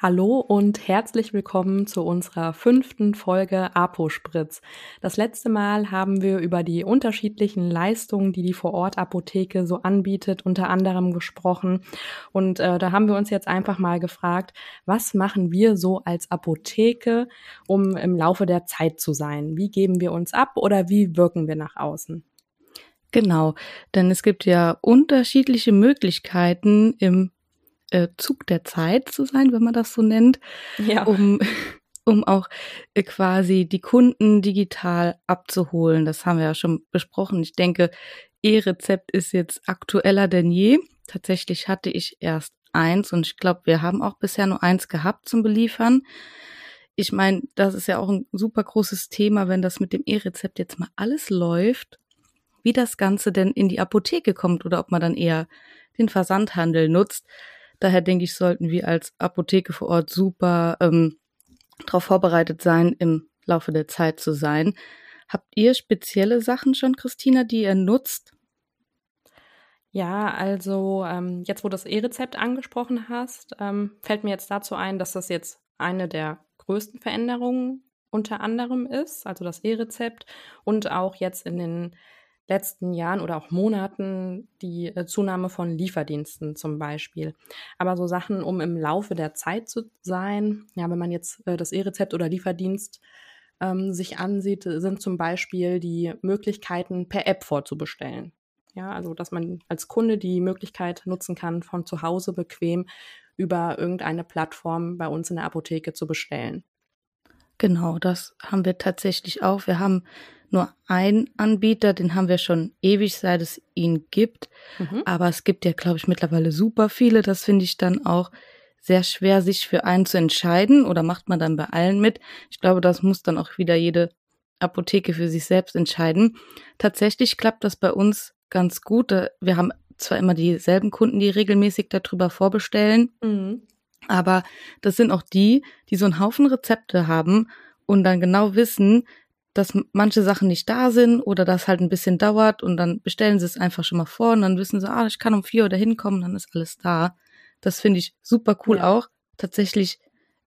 Hallo und herzlich willkommen zu unserer fünften Folge Apospritz. Das letzte Mal haben wir über die unterschiedlichen Leistungen, die die Vorortapotheke so anbietet, unter anderem gesprochen. Und äh, da haben wir uns jetzt einfach mal gefragt, was machen wir so als Apotheke, um im Laufe der Zeit zu sein? Wie geben wir uns ab oder wie wirken wir nach außen? Genau, denn es gibt ja unterschiedliche Möglichkeiten im äh, Zug der Zeit zu sein, wenn man das so nennt, ja. um, um auch äh, quasi die Kunden digital abzuholen. Das haben wir ja schon besprochen. Ich denke, E-Rezept ist jetzt aktueller denn je. Tatsächlich hatte ich erst eins und ich glaube, wir haben auch bisher nur eins gehabt zum Beliefern. Ich meine, das ist ja auch ein super großes Thema, wenn das mit dem E-Rezept jetzt mal alles läuft, wie das Ganze denn in die Apotheke kommt oder ob man dann eher den Versandhandel nutzt. Daher denke ich, sollten wir als Apotheke vor Ort super ähm, darauf vorbereitet sein, im Laufe der Zeit zu sein. Habt ihr spezielle Sachen schon, Christina, die ihr nutzt? Ja, also ähm, jetzt, wo du das E-Rezept angesprochen hast, ähm, fällt mir jetzt dazu ein, dass das jetzt eine der größten Veränderungen unter anderem ist, also das E-Rezept und auch jetzt in den letzten Jahren oder auch Monaten die äh, Zunahme von Lieferdiensten zum Beispiel. Aber so Sachen, um im Laufe der Zeit zu sein, ja, wenn man jetzt äh, das E-Rezept oder Lieferdienst ähm, sich ansieht, sind zum Beispiel die Möglichkeiten per App vorzubestellen. Ja, also dass man als Kunde die Möglichkeit nutzen kann, von zu Hause bequem über irgendeine Plattform bei uns in der Apotheke zu bestellen. Genau, das haben wir tatsächlich auch. Wir haben nur einen Anbieter, den haben wir schon ewig, seit es ihn gibt. Mhm. Aber es gibt ja, glaube ich, mittlerweile super viele. Das finde ich dann auch sehr schwer, sich für einen zu entscheiden. Oder macht man dann bei allen mit? Ich glaube, das muss dann auch wieder jede Apotheke für sich selbst entscheiden. Tatsächlich klappt das bei uns ganz gut. Wir haben zwar immer dieselben Kunden, die regelmäßig darüber vorbestellen, mhm. Aber das sind auch die, die so einen Haufen Rezepte haben und dann genau wissen, dass manche Sachen nicht da sind oder das halt ein bisschen dauert und dann bestellen sie es einfach schon mal vor und dann wissen sie, ah, ich kann um vier Uhr da hinkommen, dann ist alles da. Das finde ich super cool ja. auch. Tatsächlich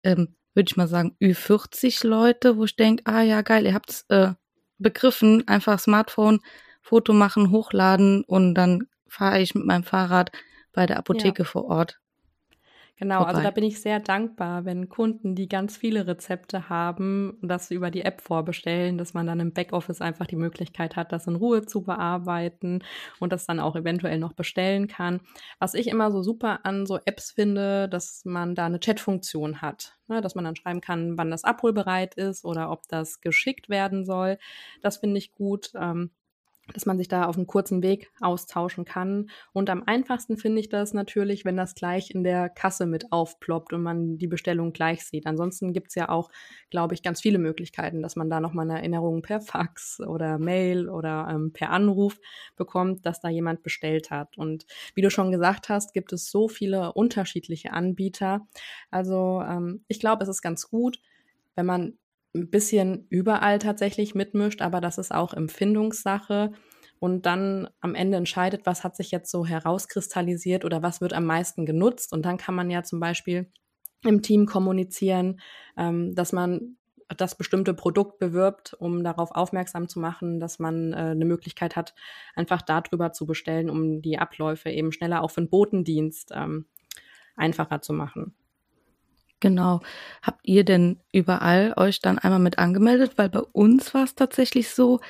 ähm, würde ich mal sagen, Ü40 Leute, wo ich denke, ah ja, geil, ihr habt's äh, begriffen, einfach Smartphone, Foto machen, hochladen und dann fahre ich mit meinem Fahrrad bei der Apotheke ja. vor Ort. Genau, vorbei. also da bin ich sehr dankbar, wenn Kunden, die ganz viele Rezepte haben, das über die App vorbestellen, dass man dann im Backoffice einfach die Möglichkeit hat, das in Ruhe zu bearbeiten und das dann auch eventuell noch bestellen kann. Was ich immer so super an so Apps finde, dass man da eine Chatfunktion hat, ne, dass man dann schreiben kann, wann das abholbereit ist oder ob das geschickt werden soll. Das finde ich gut. Ähm, dass man sich da auf einem kurzen Weg austauschen kann. Und am einfachsten finde ich das natürlich, wenn das gleich in der Kasse mit aufploppt und man die Bestellung gleich sieht. Ansonsten gibt es ja auch, glaube ich, ganz viele Möglichkeiten, dass man da nochmal eine Erinnerung per Fax oder Mail oder ähm, per Anruf bekommt, dass da jemand bestellt hat. Und wie du schon gesagt hast, gibt es so viele unterschiedliche Anbieter. Also ähm, ich glaube, es ist ganz gut, wenn man ein bisschen überall tatsächlich mitmischt, aber das ist auch Empfindungssache und dann am Ende entscheidet, was hat sich jetzt so herauskristallisiert oder was wird am meisten genutzt. Und dann kann man ja zum Beispiel im Team kommunizieren, ähm, dass man das bestimmte Produkt bewirbt, um darauf aufmerksam zu machen, dass man äh, eine Möglichkeit hat, einfach darüber zu bestellen, um die Abläufe eben schneller auch für den Botendienst ähm, einfacher zu machen. Genau. Habt ihr denn überall euch dann einmal mit angemeldet? Weil bei uns war es tatsächlich so,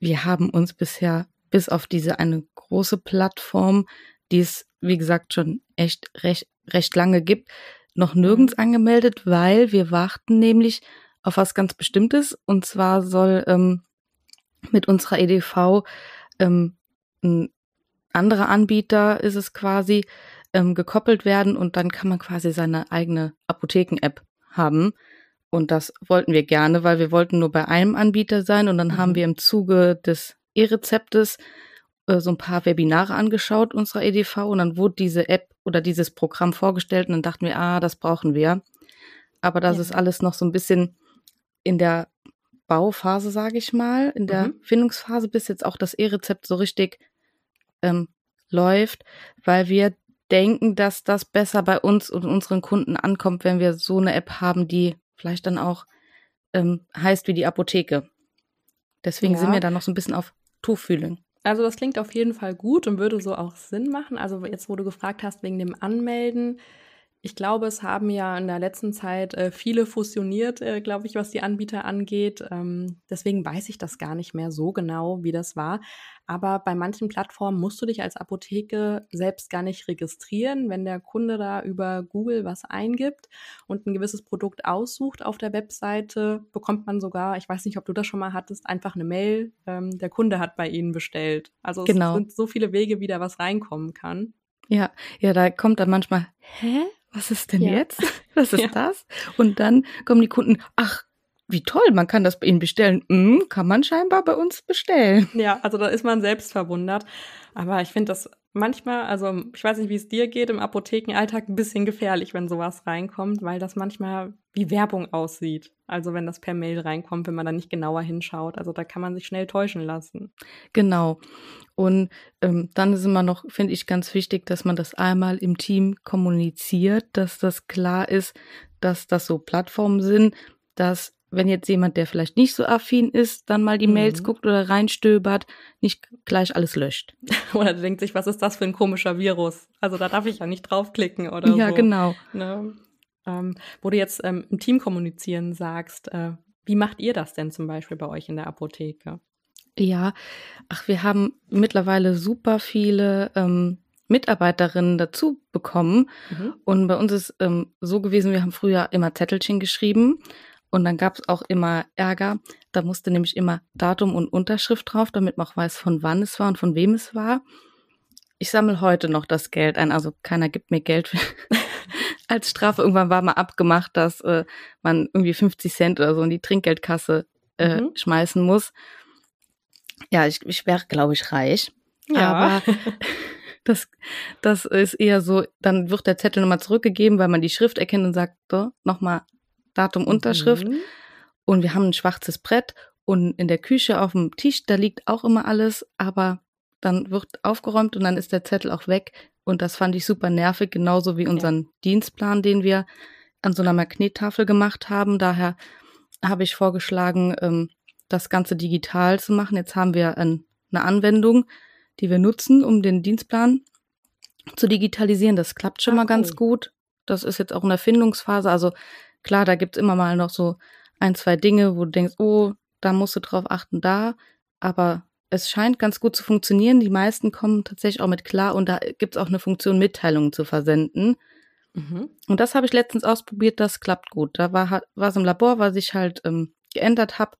wir haben uns bisher bis auf diese eine große Plattform, die es, wie gesagt, schon echt recht, recht lange gibt, noch nirgends mhm. angemeldet, weil wir warten nämlich auf was ganz Bestimmtes. Und zwar soll ähm, mit unserer EDV ähm, ein anderer Anbieter ist es quasi, ähm, gekoppelt werden und dann kann man quasi seine eigene Apotheken-App haben. Und das wollten wir gerne, weil wir wollten nur bei einem Anbieter sein und dann mhm. haben wir im Zuge des E-Rezeptes äh, so ein paar Webinare angeschaut unserer EDV und dann wurde diese App oder dieses Programm vorgestellt und dann dachten wir, ah, das brauchen wir. Aber das ja. ist alles noch so ein bisschen in der Bauphase, sage ich mal, in der mhm. Findungsphase, bis jetzt auch das E-Rezept so richtig ähm, läuft, weil wir denken, dass das besser bei uns und unseren Kunden ankommt, wenn wir so eine App haben, die vielleicht dann auch ähm, heißt wie die Apotheke. Deswegen ja. sind wir da noch so ein bisschen auf Tuchfühlung. Also das klingt auf jeden Fall gut und würde so auch Sinn machen. Also jetzt, wo du gefragt hast wegen dem Anmelden, ich glaube, es haben ja in der letzten Zeit äh, viele fusioniert, äh, glaube ich, was die Anbieter angeht. Ähm, deswegen weiß ich das gar nicht mehr so genau, wie das war. Aber bei manchen Plattformen musst du dich als Apotheke selbst gar nicht registrieren. Wenn der Kunde da über Google was eingibt und ein gewisses Produkt aussucht auf der Webseite, bekommt man sogar, ich weiß nicht, ob du das schon mal hattest, einfach eine Mail, ähm, der Kunde hat bei Ihnen bestellt. Also genau. es sind so viele Wege, wie da was reinkommen kann. Ja, ja, da kommt dann manchmal, hä? Was ist denn ja. jetzt? Was ist ja. das? Und dann kommen die Kunden, ach, wie toll, man kann das bei Ihnen bestellen. Hm, kann man scheinbar bei uns bestellen. Ja, also da ist man selbst verwundert. Aber ich finde das manchmal, also ich weiß nicht, wie es dir geht, im Apothekenalltag ein bisschen gefährlich, wenn sowas reinkommt, weil das manchmal wie Werbung aussieht. Also wenn das per Mail reinkommt, wenn man da nicht genauer hinschaut. Also da kann man sich schnell täuschen lassen. Genau. Und ähm, dann ist immer noch, finde ich, ganz wichtig, dass man das einmal im Team kommuniziert, dass das klar ist, dass das so Plattformen sind, dass wenn jetzt jemand, der vielleicht nicht so affin ist, dann mal die mhm. Mails guckt oder reinstöbert, nicht gleich alles löscht. oder denkt sich, was ist das für ein komischer Virus? Also da darf ich ja nicht draufklicken oder ja, so. Ja, genau. Ne? Ähm, wo du jetzt ähm, im Team kommunizieren sagst, äh, wie macht ihr das denn zum Beispiel bei euch in der Apotheke? Ja, ach, wir haben mittlerweile super viele ähm, Mitarbeiterinnen dazu bekommen. Mhm. Und bei uns ist ähm, so gewesen, wir haben früher immer Zettelchen geschrieben und dann gab es auch immer Ärger. Da musste nämlich immer Datum und Unterschrift drauf, damit man auch weiß, von wann es war und von wem es war. Ich sammle heute noch das Geld ein. Also keiner gibt mir Geld für, als Strafe. Irgendwann war mal abgemacht, dass äh, man irgendwie 50 Cent oder so in die Trinkgeldkasse äh, mhm. schmeißen muss. Ja, ich, ich wäre, glaube ich, reich. Ja. Aber das, das ist eher so, dann wird der Zettel nochmal zurückgegeben, weil man die Schrift erkennt und sagt, so, nochmal Datum, Unterschrift. Mhm. Und wir haben ein schwarzes Brett und in der Küche auf dem Tisch, da liegt auch immer alles, aber dann wird aufgeräumt und dann ist der Zettel auch weg. Und das fand ich super nervig, genauso wie unseren ja. Dienstplan, den wir an so einer Magnettafel gemacht haben. Daher habe ich vorgeschlagen, ähm, das Ganze digital zu machen. Jetzt haben wir ein, eine Anwendung, die wir nutzen, um den Dienstplan zu digitalisieren. Das klappt schon ah, mal ganz cool. gut. Das ist jetzt auch in der Findungsphase. Also Klar, da gibt's immer mal noch so ein, zwei Dinge, wo du denkst, oh, da musst du drauf achten, da. Aber es scheint ganz gut zu funktionieren. Die meisten kommen tatsächlich auch mit klar und da gibt's auch eine Funktion, Mitteilungen zu versenden. Mhm. Und das habe ich letztens ausprobiert, das klappt gut. Da war es im Labor, was ich halt ähm, geändert habe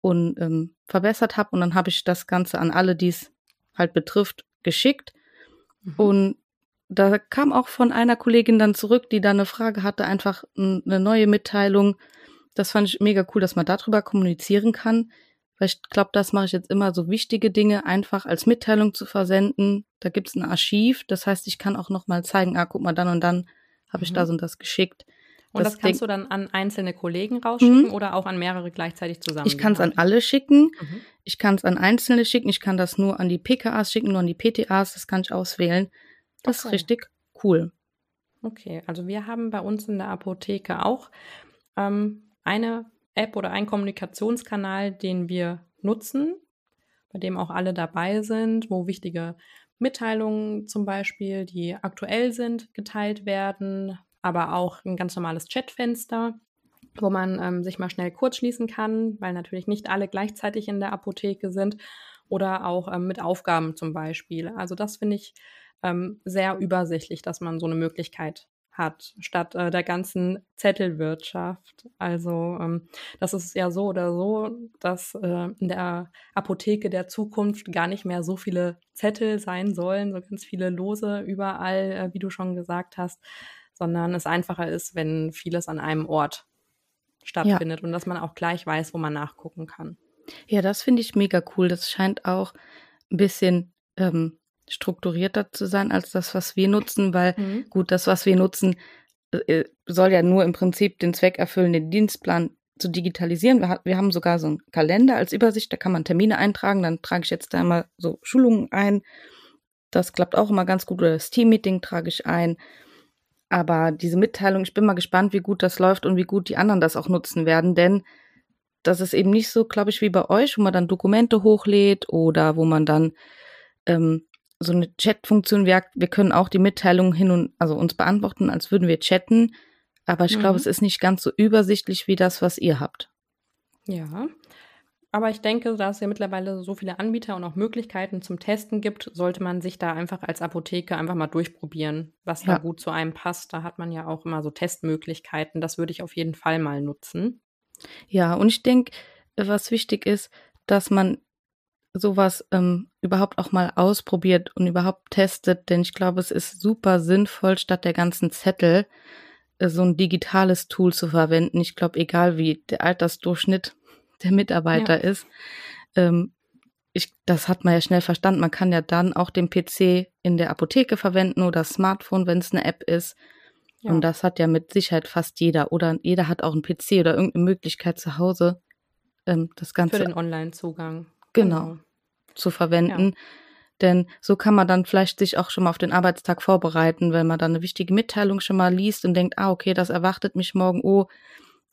und ähm, verbessert habe. Und dann habe ich das Ganze an alle, die es halt betrifft, geschickt. Mhm. Und da kam auch von einer Kollegin dann zurück, die da eine Frage hatte, einfach eine neue Mitteilung. Das fand ich mega cool, dass man darüber kommunizieren kann. Weil ich glaube, das mache ich jetzt immer so wichtige Dinge einfach als Mitteilung zu versenden. Da gibt's ein Archiv, das heißt, ich kann auch noch mal zeigen, ah, guck mal, dann und dann habe ich mhm. das und das geschickt. Und das, das kannst du dann an einzelne Kollegen rausschicken mhm. oder auch an mehrere gleichzeitig zusammen? Ich kann es an alle schicken. Mhm. Ich kann es an Einzelne schicken. Ich kann das nur an die PKAs schicken, nur an die PTAs. Das kann ich auswählen. Das okay. ist richtig cool. Okay, also wir haben bei uns in der Apotheke auch ähm, eine App oder einen Kommunikationskanal, den wir nutzen, bei dem auch alle dabei sind, wo wichtige Mitteilungen zum Beispiel, die aktuell sind, geteilt werden, aber auch ein ganz normales Chatfenster, wo man ähm, sich mal schnell kurz schließen kann, weil natürlich nicht alle gleichzeitig in der Apotheke sind oder auch ähm, mit Aufgaben zum Beispiel. Also das finde ich ähm, sehr übersichtlich, dass man so eine Möglichkeit hat, statt äh, der ganzen Zettelwirtschaft. Also ähm, das ist ja so oder so, dass äh, in der Apotheke der Zukunft gar nicht mehr so viele Zettel sein sollen, so ganz viele Lose überall, äh, wie du schon gesagt hast, sondern es einfacher ist, wenn vieles an einem Ort stattfindet ja. und dass man auch gleich weiß, wo man nachgucken kann. Ja, das finde ich mega cool. Das scheint auch ein bisschen ähm, strukturierter zu sein als das, was wir nutzen, weil mhm. gut, das, was wir nutzen, äh, soll ja nur im Prinzip den Zweck erfüllen, den Dienstplan zu digitalisieren. Wir, wir haben sogar so einen Kalender als Übersicht, da kann man Termine eintragen, dann trage ich jetzt da mal so Schulungen ein. Das klappt auch immer ganz gut. Oder das Teammeeting trage ich ein. Aber diese Mitteilung, ich bin mal gespannt, wie gut das läuft und wie gut die anderen das auch nutzen werden, denn das ist eben nicht so, glaube ich, wie bei euch, wo man dann Dokumente hochlädt oder wo man dann ähm, so eine Chat-Funktion, wir, wir können auch die Mitteilung hin und also uns beantworten, als würden wir chatten. Aber ich mhm. glaube, es ist nicht ganz so übersichtlich wie das, was ihr habt. Ja. Aber ich denke, da es ja mittlerweile so viele Anbieter und auch Möglichkeiten zum Testen gibt, sollte man sich da einfach als Apotheke einfach mal durchprobieren, was ja. da gut zu einem passt. Da hat man ja auch immer so Testmöglichkeiten. Das würde ich auf jeden Fall mal nutzen. Ja, und ich denke, was wichtig ist, dass man sowas ähm, überhaupt auch mal ausprobiert und überhaupt testet, denn ich glaube, es ist super sinnvoll, statt der ganzen Zettel äh, so ein digitales Tool zu verwenden. Ich glaube, egal wie der Altersdurchschnitt der Mitarbeiter ja. ist, ähm, ich, das hat man ja schnell verstanden. Man kann ja dann auch den PC in der Apotheke verwenden oder Smartphone, wenn es eine App ist. Ja. Und das hat ja mit Sicherheit fast jeder. Oder jeder hat auch einen PC oder irgendeine Möglichkeit zu Hause, ähm, das Ganze. Für den Online-Zugang. Genau. genau. Zu verwenden. Ja. Denn so kann man dann vielleicht sich auch schon mal auf den Arbeitstag vorbereiten, wenn man dann eine wichtige Mitteilung schon mal liest und denkt, ah, okay, das erwartet mich morgen. Oh,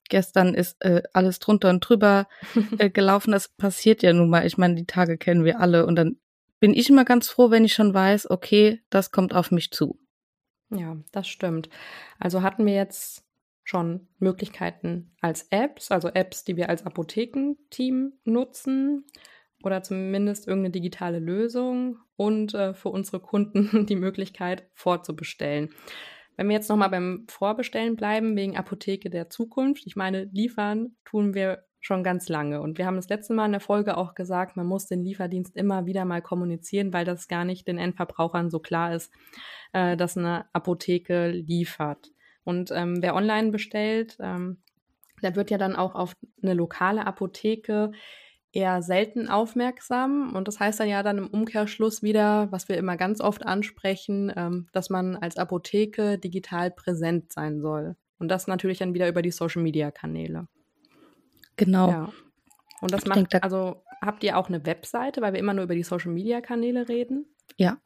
gestern ist äh, alles drunter und drüber äh, gelaufen. Das passiert ja nun mal. Ich meine, die Tage kennen wir alle. Und dann bin ich immer ganz froh, wenn ich schon weiß, okay, das kommt auf mich zu. Ja, das stimmt. Also hatten wir jetzt schon Möglichkeiten als Apps, also Apps, die wir als Apothekenteam nutzen oder zumindest irgendeine digitale Lösung und äh, für unsere Kunden die Möglichkeit vorzubestellen. Wenn wir jetzt nochmal beim Vorbestellen bleiben, wegen Apotheke der Zukunft, ich meine, liefern tun wir schon ganz lange. Und wir haben das letzte Mal in der Folge auch gesagt, man muss den Lieferdienst immer wieder mal kommunizieren, weil das gar nicht den Endverbrauchern so klar ist, äh, dass eine Apotheke liefert. Und ähm, wer online bestellt, ähm, der wird ja dann auch auf eine lokale Apotheke eher selten aufmerksam. Und das heißt dann ja dann im Umkehrschluss wieder, was wir immer ganz oft ansprechen, ähm, dass man als Apotheke digital präsent sein soll. Und das natürlich dann wieder über die Social-Media-Kanäle. Genau. Ja. Und das ich macht, denk, da also habt ihr auch eine Webseite, weil wir immer nur über die Social-Media-Kanäle reden? Ja,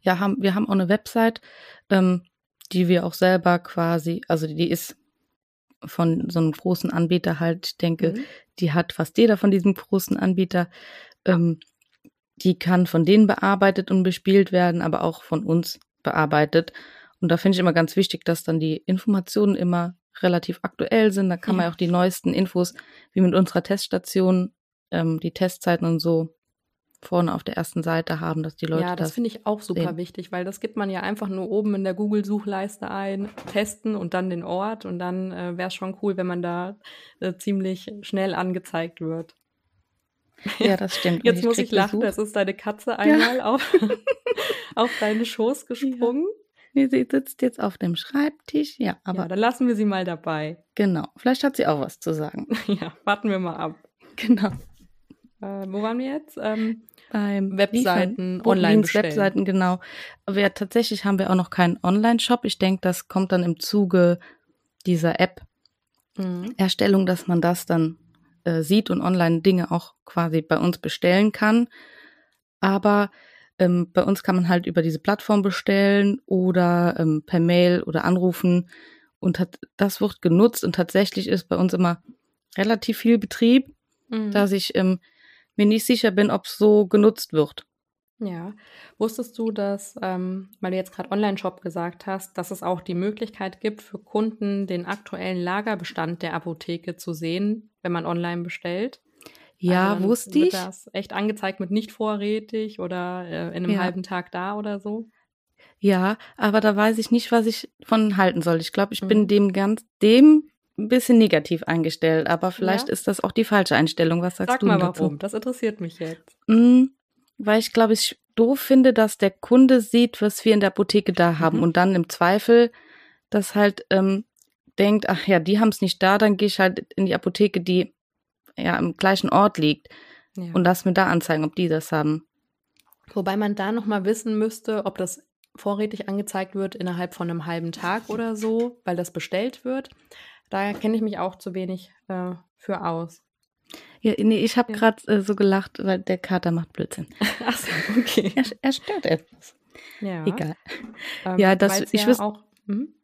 ja, haben, wir haben auch eine Website, ähm, die wir auch selber quasi, also die ist von so einem großen Anbieter halt, ich denke, mhm. Die hat fast jeder von diesem großen Anbieter. Ähm, die kann von denen bearbeitet und bespielt werden, aber auch von uns bearbeitet. Und da finde ich immer ganz wichtig, dass dann die Informationen immer relativ aktuell sind. Da kann ja. man auch die neuesten Infos, wie mit unserer Teststation, ähm, die Testzeiten und so vorne auf der ersten Seite haben, dass die Leute Ja, das, das finde ich auch super sehen. wichtig, weil das gibt man ja einfach nur oben in der Google-Suchleiste ein, testen und dann den Ort und dann äh, wäre es schon cool, wenn man da äh, ziemlich schnell angezeigt wird. Ja, das stimmt. Jetzt ich muss ich lachen, es ist deine Katze einmal ja. auf, auf deine Schoß gesprungen. Ja. Nee, sie sitzt jetzt auf dem Schreibtisch, ja, aber. Ja, dann lassen wir sie mal dabei. Genau. Vielleicht hat sie auch was zu sagen. Ja, warten wir mal ab. Genau. Äh, wo waren wir jetzt? Ähm, beim Webseiten, online bestellen. Webseiten, genau. Aber ja, tatsächlich haben wir auch noch keinen Online-Shop. Ich denke, das kommt dann im Zuge dieser App-Erstellung, mhm. dass man das dann äh, sieht und online Dinge auch quasi bei uns bestellen kann. Aber ähm, bei uns kann man halt über diese Plattform bestellen oder ähm, per Mail oder anrufen. Und hat, das wird genutzt und tatsächlich ist bei uns immer relativ viel Betrieb, mhm. dass ich ähm, mir nicht sicher bin, ob es so genutzt wird. Ja. Wusstest du, dass, ähm, weil du jetzt gerade Online-Shop gesagt hast, dass es auch die Möglichkeit gibt, für Kunden den aktuellen Lagerbestand der Apotheke zu sehen, wenn man online bestellt? Ja, also wusste ich. Das echt angezeigt mit nicht vorrätig oder äh, in einem ja. halben Tag da oder so? Ja, aber da weiß ich nicht, was ich von halten soll. Ich glaube, ich mhm. bin dem ganz dem ein bisschen negativ eingestellt, aber vielleicht ja? ist das auch die falsche Einstellung. Was sagst Sag du mal dazu? warum, das interessiert mich jetzt. Mm, weil ich glaube, ich doof finde, dass der Kunde sieht, was wir in der Apotheke da haben mhm. und dann im Zweifel das halt ähm, denkt, ach ja, die haben es nicht da, dann gehe ich halt in die Apotheke, die ja am gleichen Ort liegt ja. und lass mir da anzeigen, ob die das haben. Wobei man da noch mal wissen müsste, ob das vorrätig angezeigt wird innerhalb von einem halben Tag oder so, weil das bestellt wird. Da kenne ich mich auch zu wenig äh, für aus. Ja, nee, ich habe ja. gerade äh, so gelacht, weil der Kater macht Blödsinn. Ach so, okay. Er, er stört etwas. Ja. Egal. Ähm, ja, das ich ja auch. Hm?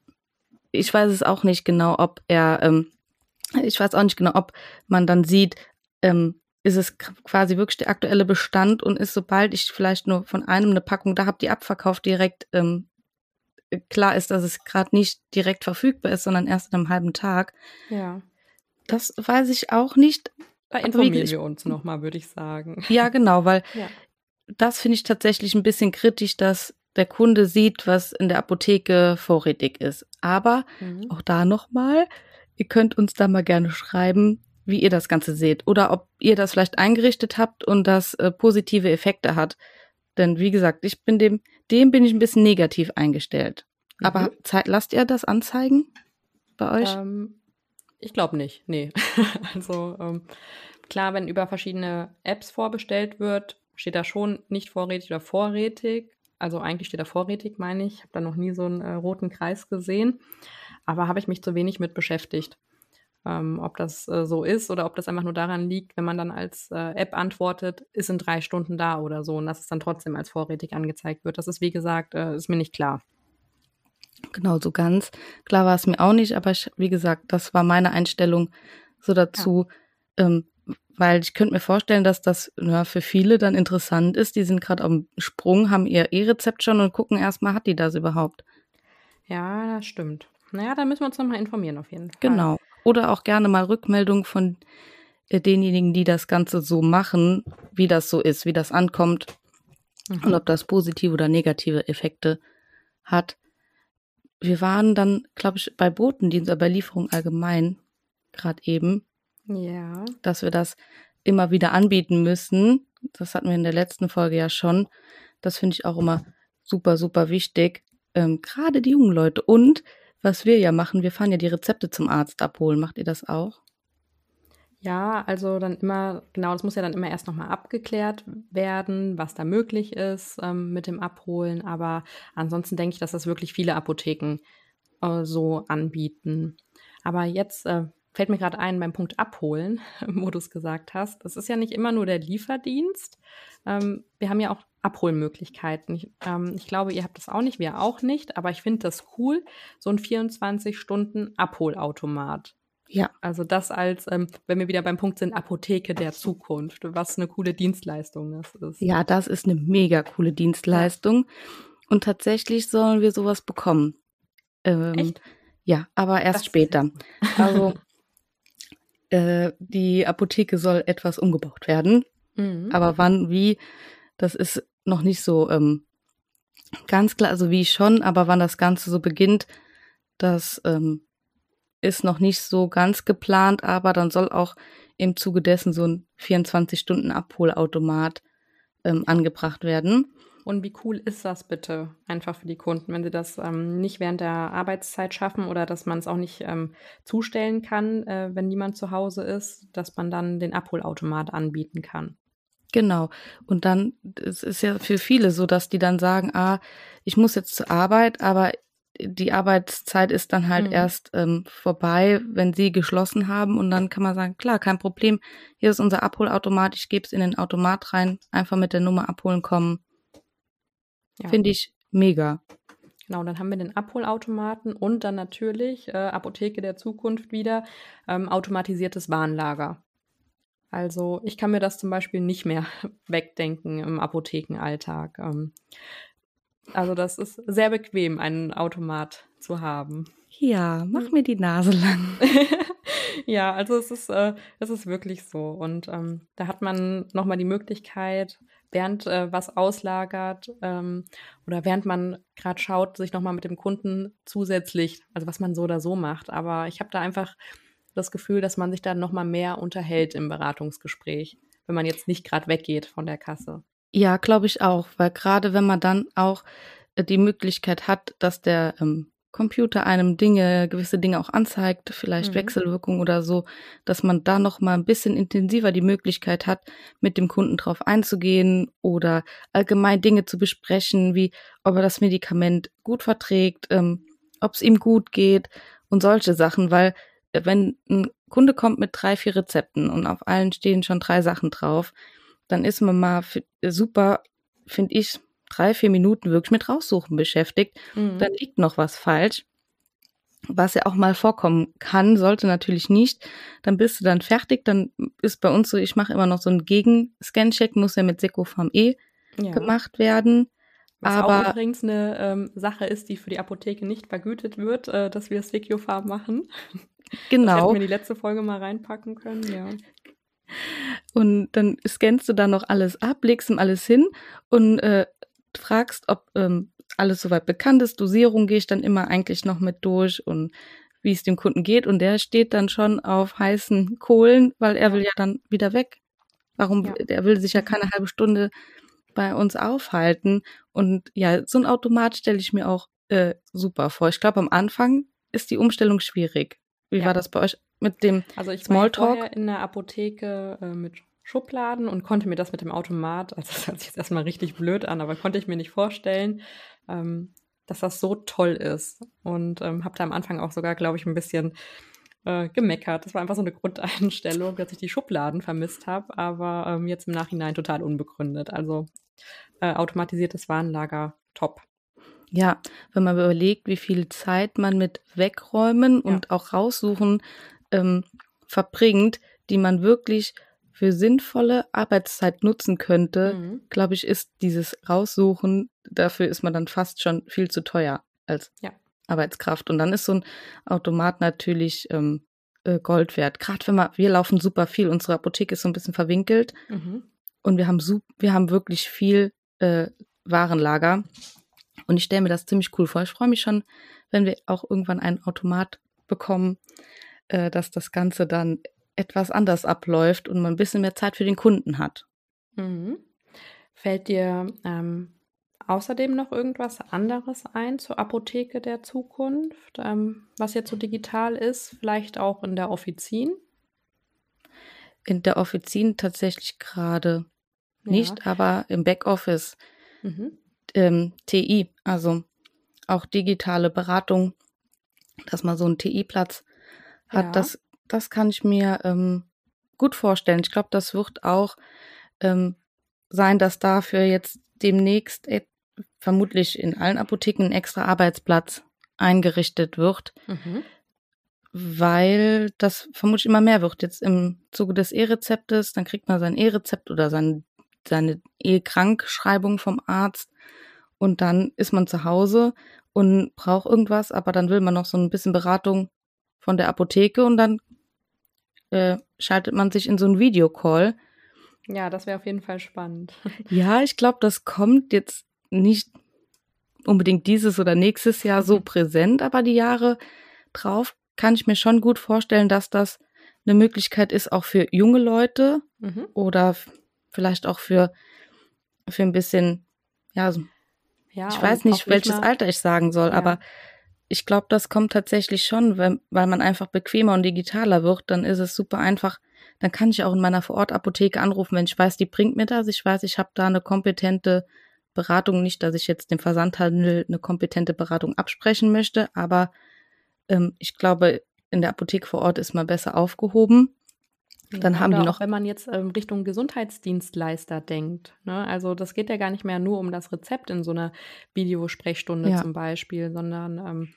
Ich weiß es auch nicht genau, ob er. Ähm, ich weiß auch nicht genau, ob man dann sieht, ähm, ist es quasi wirklich der aktuelle Bestand und ist, sobald ich vielleicht nur von einem eine Packung da habe, die abverkauft direkt ähm, klar ist, dass es gerade nicht direkt verfügbar ist, sondern erst in einem halben Tag. Ja. Das weiß ich auch nicht. Da informieren ich, wir uns nochmal, würde ich sagen. Ja, genau, weil ja. das finde ich tatsächlich ein bisschen kritisch, dass der Kunde sieht, was in der Apotheke vorrätig ist. Aber mhm. auch da nochmal, ihr könnt uns da mal gerne schreiben, wie ihr das Ganze seht oder ob ihr das vielleicht eingerichtet habt und das äh, positive Effekte hat. Denn wie gesagt, ich bin dem, dem bin ich ein bisschen negativ eingestellt. Mhm. Aber Zeit, lasst ihr das anzeigen bei euch? Ähm, ich glaube nicht, nee. also ähm, klar, wenn über verschiedene Apps vorbestellt wird, steht da schon nicht vorrätig oder vorrätig. Also eigentlich steht da vorrätig, meine ich. Ich habe da noch nie so einen äh, roten Kreis gesehen. Aber habe ich mich zu wenig mit beschäftigt ähm, ob das äh, so ist oder ob das einfach nur daran liegt, wenn man dann als äh, App antwortet, ist in drei Stunden da oder so und dass es dann trotzdem als vorrätig angezeigt wird. Das ist, wie gesagt, äh, ist mir nicht klar. Genau, so ganz klar war es mir auch nicht, aber ich, wie gesagt, das war meine Einstellung so dazu, ja. ähm, weil ich könnte mir vorstellen, dass das ja, für viele dann interessant ist. Die sind gerade am Sprung, haben ihr E-Rezept schon und gucken erstmal, hat die das überhaupt? Ja, das stimmt. Naja, da müssen wir uns nochmal informieren auf jeden Fall. Genau. Oder auch gerne mal Rückmeldung von äh, denjenigen, die das Ganze so machen, wie das so ist, wie das ankommt mhm. und ob das positive oder negative Effekte hat. Wir waren dann, glaube ich, bei Botendienst oder bei Lieferung allgemein gerade eben. Ja. Dass wir das immer wieder anbieten müssen. Das hatten wir in der letzten Folge ja schon. Das finde ich auch immer super, super wichtig. Ähm, gerade die jungen Leute. Und was wir ja machen, wir fahren ja die Rezepte zum Arzt abholen. Macht ihr das auch? Ja, also dann immer, genau, das muss ja dann immer erst nochmal abgeklärt werden, was da möglich ist ähm, mit dem Abholen. Aber ansonsten denke ich, dass das wirklich viele Apotheken äh, so anbieten. Aber jetzt äh, fällt mir gerade ein beim Punkt Abholen, wo du es gesagt hast. Das ist ja nicht immer nur der Lieferdienst. Ähm, wir haben ja auch Abholmöglichkeiten. Ich, ähm, ich, glaube, ihr habt das auch nicht, wir auch nicht, aber ich finde das cool, so ein 24-Stunden-Abholautomat. Ja. Also das als, ähm, wenn wir wieder beim Punkt sind, Apotheke der Zukunft, was eine coole Dienstleistung das ist. Ja, das ist eine mega coole Dienstleistung. Und tatsächlich sollen wir sowas bekommen. Ähm, Echt? Ja, aber erst das später. Also äh, die Apotheke soll etwas umgebaut werden. Mhm. Aber wann, wie, das ist noch nicht so ähm, ganz klar, also wie schon, aber wann das Ganze so beginnt, das ähm, ist noch nicht so ganz geplant, aber dann soll auch im Zuge dessen so ein 24-Stunden-Abholautomat ähm, angebracht werden. Und wie cool ist das bitte einfach für die Kunden, wenn sie das ähm, nicht während der Arbeitszeit schaffen oder dass man es auch nicht ähm, zustellen kann, äh, wenn niemand zu Hause ist, dass man dann den Abholautomat anbieten kann. Genau. Und dann, es ist ja für viele so, dass die dann sagen, ah, ich muss jetzt zur Arbeit, aber die Arbeitszeit ist dann halt mhm. erst ähm, vorbei, wenn sie geschlossen haben. Und dann kann man sagen, klar, kein Problem. Hier ist unser Abholautomat, ich gebe es in den Automat rein, einfach mit der Nummer abholen kommen. Ja. Finde ich mega. Genau, dann haben wir den Abholautomaten und dann natürlich äh, Apotheke der Zukunft wieder ähm, automatisiertes Warenlager. Also ich kann mir das zum Beispiel nicht mehr wegdenken im Apothekenalltag. Ähm, also das ist sehr bequem, einen Automat zu haben. Ja, mach mir die Nase lang. ja, also es ist, äh, es ist wirklich so. Und ähm, da hat man nochmal die Möglichkeit, während äh, was auslagert ähm, oder während man gerade schaut, sich nochmal mit dem Kunden zusätzlich, also was man so oder so macht. Aber ich habe da einfach das Gefühl, dass man sich dann nochmal mehr unterhält im Beratungsgespräch, wenn man jetzt nicht gerade weggeht von der Kasse. Ja, glaube ich auch, weil gerade wenn man dann auch äh, die Möglichkeit hat, dass der ähm, Computer einem Dinge, gewisse Dinge auch anzeigt, vielleicht mhm. Wechselwirkung oder so, dass man da noch mal ein bisschen intensiver die Möglichkeit hat, mit dem Kunden drauf einzugehen oder allgemein Dinge zu besprechen, wie ob er das Medikament gut verträgt, ähm, ob es ihm gut geht und solche Sachen, weil wenn ein Kunde kommt mit drei, vier Rezepten und auf allen stehen schon drei Sachen drauf, dann ist man mal super, finde ich, drei, vier Minuten wirklich mit raussuchen beschäftigt, mhm. dann liegt noch was falsch. Was ja auch mal vorkommen kann, sollte natürlich nicht. Dann bist du dann fertig. Dann ist bei uns so, ich mache immer noch so einen Gegenscan-Check, muss ja mit Secofarm E ja. gemacht werden. Was aber auch übrigens eine ähm, Sache ist, die für die Apotheke nicht vergütet wird, äh, dass wir Seciofarm machen. Genau. Das hätten wir die letzte Folge mal reinpacken können, ja. Und dann scannst du da noch alles ab, legst ihm alles hin und äh, fragst, ob ähm, alles soweit bekannt ist. Dosierung gehe ich dann immer eigentlich noch mit durch und wie es dem Kunden geht. Und der steht dann schon auf heißen Kohlen, weil er will ja dann wieder weg. Warum? Ja. Der will sich ja keine halbe Stunde bei uns aufhalten. Und ja, so ein Automat stelle ich mir auch äh, super vor. Ich glaube, am Anfang ist die Umstellung schwierig. Wie ja. war das bei euch mit dem Also ich Smalltalk? war vorher in der Apotheke äh, mit Schubladen und konnte mir das mit dem Automat, also das hört sich jetzt erstmal richtig blöd an, aber konnte ich mir nicht vorstellen, ähm, dass das so toll ist. Und ähm, habe da am Anfang auch sogar, glaube ich, ein bisschen äh, gemeckert. Das war einfach so eine Grundeinstellung, dass ich die Schubladen vermisst habe, aber ähm, jetzt im Nachhinein total unbegründet. Also äh, automatisiertes Warenlager, top. Ja, wenn man überlegt, wie viel Zeit man mit Wegräumen ja. und auch raussuchen ähm, verbringt, die man wirklich für sinnvolle Arbeitszeit nutzen könnte, mhm. glaube ich, ist dieses Raussuchen, dafür ist man dann fast schon viel zu teuer als ja. Arbeitskraft. Und dann ist so ein Automat natürlich ähm, äh, Gold wert. Gerade wenn man, wir laufen super viel, unsere Apotheke ist so ein bisschen verwinkelt mhm. und wir haben, wir haben wirklich viel äh, Warenlager. Und ich stelle mir das ziemlich cool vor. Ich freue mich schon, wenn wir auch irgendwann einen Automat bekommen, äh, dass das Ganze dann etwas anders abläuft und man ein bisschen mehr Zeit für den Kunden hat. Mhm. Fällt dir ähm, außerdem noch irgendwas anderes ein zur Apotheke der Zukunft, ähm, was jetzt so digital ist, vielleicht auch in der Offizin? In der Offizin tatsächlich gerade ja. nicht, aber im Backoffice mhm. ähm, TI, also auch digitale Beratung, dass man so einen TI-Platz hat, ja. das das kann ich mir ähm, gut vorstellen. Ich glaube, das wird auch ähm, sein, dass dafür jetzt demnächst äh, vermutlich in allen Apotheken ein extra Arbeitsplatz eingerichtet wird, mhm. weil das vermutlich immer mehr wird. Jetzt im Zuge des E-Rezeptes, dann kriegt man sein E-Rezept oder sein, seine E-Krankschreibung vom Arzt und dann ist man zu Hause und braucht irgendwas, aber dann will man noch so ein bisschen Beratung von der Apotheke und dann äh, schaltet man sich in so einen Videocall. Ja, das wäre auf jeden Fall spannend. Ja, ich glaube, das kommt jetzt nicht unbedingt dieses oder nächstes Jahr so mhm. präsent, aber die Jahre drauf kann ich mir schon gut vorstellen, dass das eine Möglichkeit ist, auch für junge Leute mhm. oder vielleicht auch für, für ein bisschen, ja, ja ich weiß nicht, welches Alter ich sagen soll, ja. aber ich glaube, das kommt tatsächlich schon, wenn, weil man einfach bequemer und digitaler wird, dann ist es super einfach. Dann kann ich auch in meiner Vorortapotheke anrufen, wenn ich weiß, die bringt mir das. Ich weiß, ich habe da eine kompetente Beratung. Nicht, dass ich jetzt dem Versandhandel eine kompetente Beratung absprechen möchte, aber ähm, ich glaube, in der Apotheke vor Ort ist man besser aufgehoben. Dann ja, haben die noch. Auch wenn man jetzt ähm, Richtung Gesundheitsdienstleister denkt. Ne? Also das geht ja gar nicht mehr nur um das Rezept in so einer Videosprechstunde ja. zum Beispiel, sondern ähm,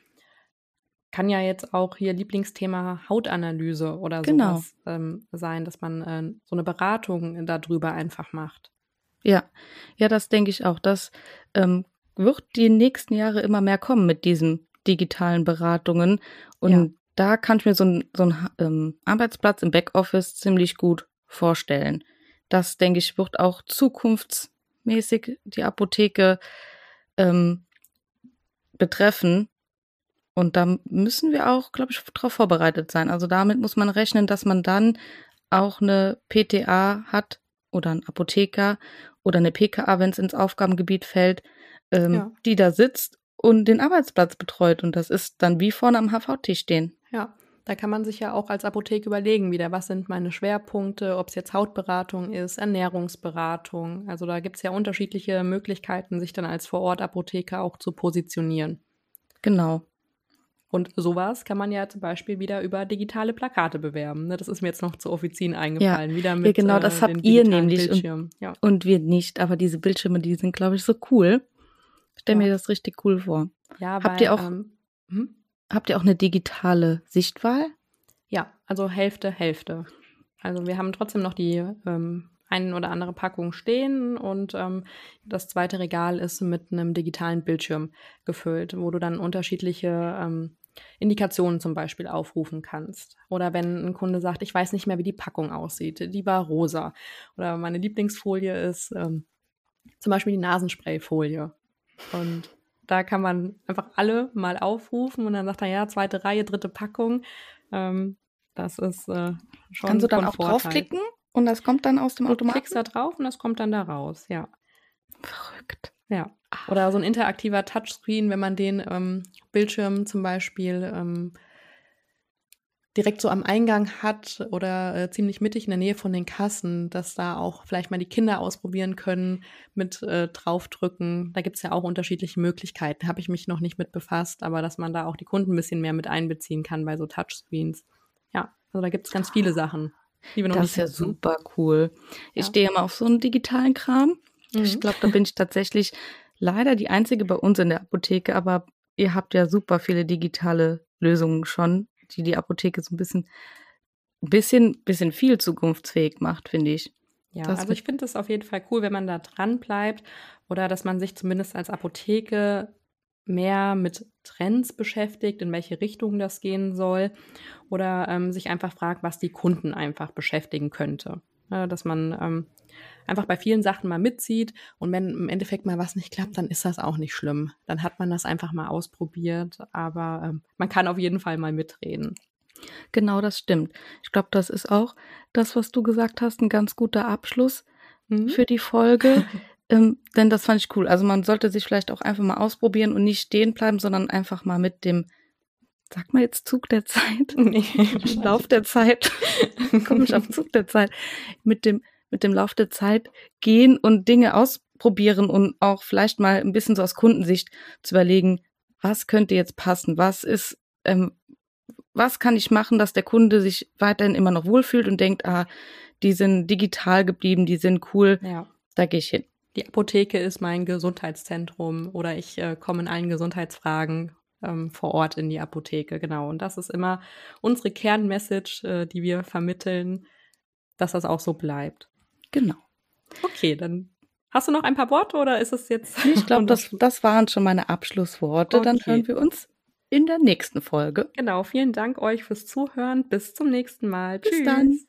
kann ja jetzt auch hier Lieblingsthema Hautanalyse oder genau. sowas ähm, sein, dass man äh, so eine Beratung darüber einfach macht. Ja, ja, das denke ich auch. Das ähm, wird die nächsten Jahre immer mehr kommen mit diesen digitalen Beratungen. Und ja da kann ich mir so einen so ähm, Arbeitsplatz im Backoffice ziemlich gut vorstellen. Das, denke ich, wird auch zukunftsmäßig die Apotheke ähm, betreffen. Und da müssen wir auch, glaube ich, darauf vorbereitet sein. Also damit muss man rechnen, dass man dann auch eine PTA hat oder ein Apotheker oder eine PKA, wenn es ins Aufgabengebiet fällt, ähm, ja. die da sitzt und den Arbeitsplatz betreut. Und das ist dann wie vorne am HV-Tisch stehen. Ja, da kann man sich ja auch als Apotheke überlegen, wieder, was sind meine Schwerpunkte, ob es jetzt Hautberatung ist, Ernährungsberatung. Also da gibt es ja unterschiedliche Möglichkeiten, sich dann als Vorortapotheke auch zu positionieren. Genau. Und sowas kann man ja zum Beispiel wieder über digitale Plakate bewerben. Ne? Das ist mir jetzt noch zu Offizien eingefallen. Ja, wieder mit, ja genau, das äh, habt ihr nämlich und, ja. und, wir nicht. Aber diese Bildschirme, die sind, glaube ich, so cool. Stell ja. mir das richtig cool vor. Ja, habt weil, ihr auch ähm, hm? Habt ihr auch eine digitale Sichtwahl? Ja, also Hälfte, Hälfte. Also wir haben trotzdem noch die ähm, eine oder andere Packung stehen und ähm, das zweite Regal ist mit einem digitalen Bildschirm gefüllt, wo du dann unterschiedliche ähm, Indikationen zum Beispiel aufrufen kannst. Oder wenn ein Kunde sagt, ich weiß nicht mehr, wie die Packung aussieht, die war rosa. Oder meine Lieblingsfolie ist ähm, zum Beispiel die Nasensprayfolie. Und da kann man einfach alle mal aufrufen und dann sagt er, ja, zweite Reihe, dritte Packung. Ähm, das ist äh, schon Kannst du dann auch Vorteil. draufklicken und das kommt dann aus dem Automaten? Du klickst da drauf und das kommt dann da raus, ja. Verrückt. Ja. Oder so ein interaktiver Touchscreen, wenn man den ähm, Bildschirm zum Beispiel ähm, direkt so am Eingang hat oder äh, ziemlich mittig in der Nähe von den Kassen, dass da auch vielleicht mal die Kinder ausprobieren können mit äh, draufdrücken. Da gibt es ja auch unterschiedliche Möglichkeiten. Habe ich mich noch nicht mit befasst, aber dass man da auch die Kunden ein bisschen mehr mit einbeziehen kann bei so Touchscreens. Ja, also da gibt es ganz viele Sachen. Die wir noch das nicht ist ja super cool. Ich ja. stehe immer auf so einen digitalen Kram. Mhm. Ich glaube, da bin ich tatsächlich leider die einzige bei uns in der Apotheke, aber ihr habt ja super viele digitale Lösungen schon, die die Apotheke so ein bisschen, bisschen, bisschen viel zukunftsfähig macht, finde ich. Ja, das also ich finde es auf jeden Fall cool, wenn man da dran bleibt oder dass man sich zumindest als Apotheke mehr mit Trends beschäftigt, in welche Richtung das gehen soll oder ähm, sich einfach fragt, was die Kunden einfach beschäftigen könnte. Ja, dass man ähm, einfach bei vielen Sachen mal mitzieht und wenn im Endeffekt mal was nicht klappt, dann ist das auch nicht schlimm. Dann hat man das einfach mal ausprobiert, aber ähm, man kann auf jeden Fall mal mitreden. Genau, das stimmt. Ich glaube, das ist auch das, was du gesagt hast, ein ganz guter Abschluss mhm. für die Folge. ähm, denn das fand ich cool. Also man sollte sich vielleicht auch einfach mal ausprobieren und nicht stehen bleiben, sondern einfach mal mit dem Sag mal jetzt Zug der Zeit? Nee, Lauf der Zeit. Komm ich auf Zug der Zeit. Mit dem mit dem Lauf der Zeit gehen und Dinge ausprobieren und auch vielleicht mal ein bisschen so aus Kundensicht zu überlegen, was könnte jetzt passen, was ist, ähm, was kann ich machen, dass der Kunde sich weiterhin immer noch wohlfühlt und denkt, ah, die sind digital geblieben, die sind cool, ja. da gehe ich hin. Die Apotheke ist mein Gesundheitszentrum oder ich äh, komme in allen Gesundheitsfragen ähm, vor Ort in die Apotheke, genau. Und das ist immer unsere Kernmessage, äh, die wir vermitteln, dass das auch so bleibt. Genau. Okay, dann hast du noch ein paar Worte oder ist es jetzt? Ich glaube, das, das waren schon meine Abschlussworte. Okay. Dann hören wir uns in der nächsten Folge. Genau, vielen Dank euch fürs Zuhören. Bis zum nächsten Mal. Bis Tschüss. dann.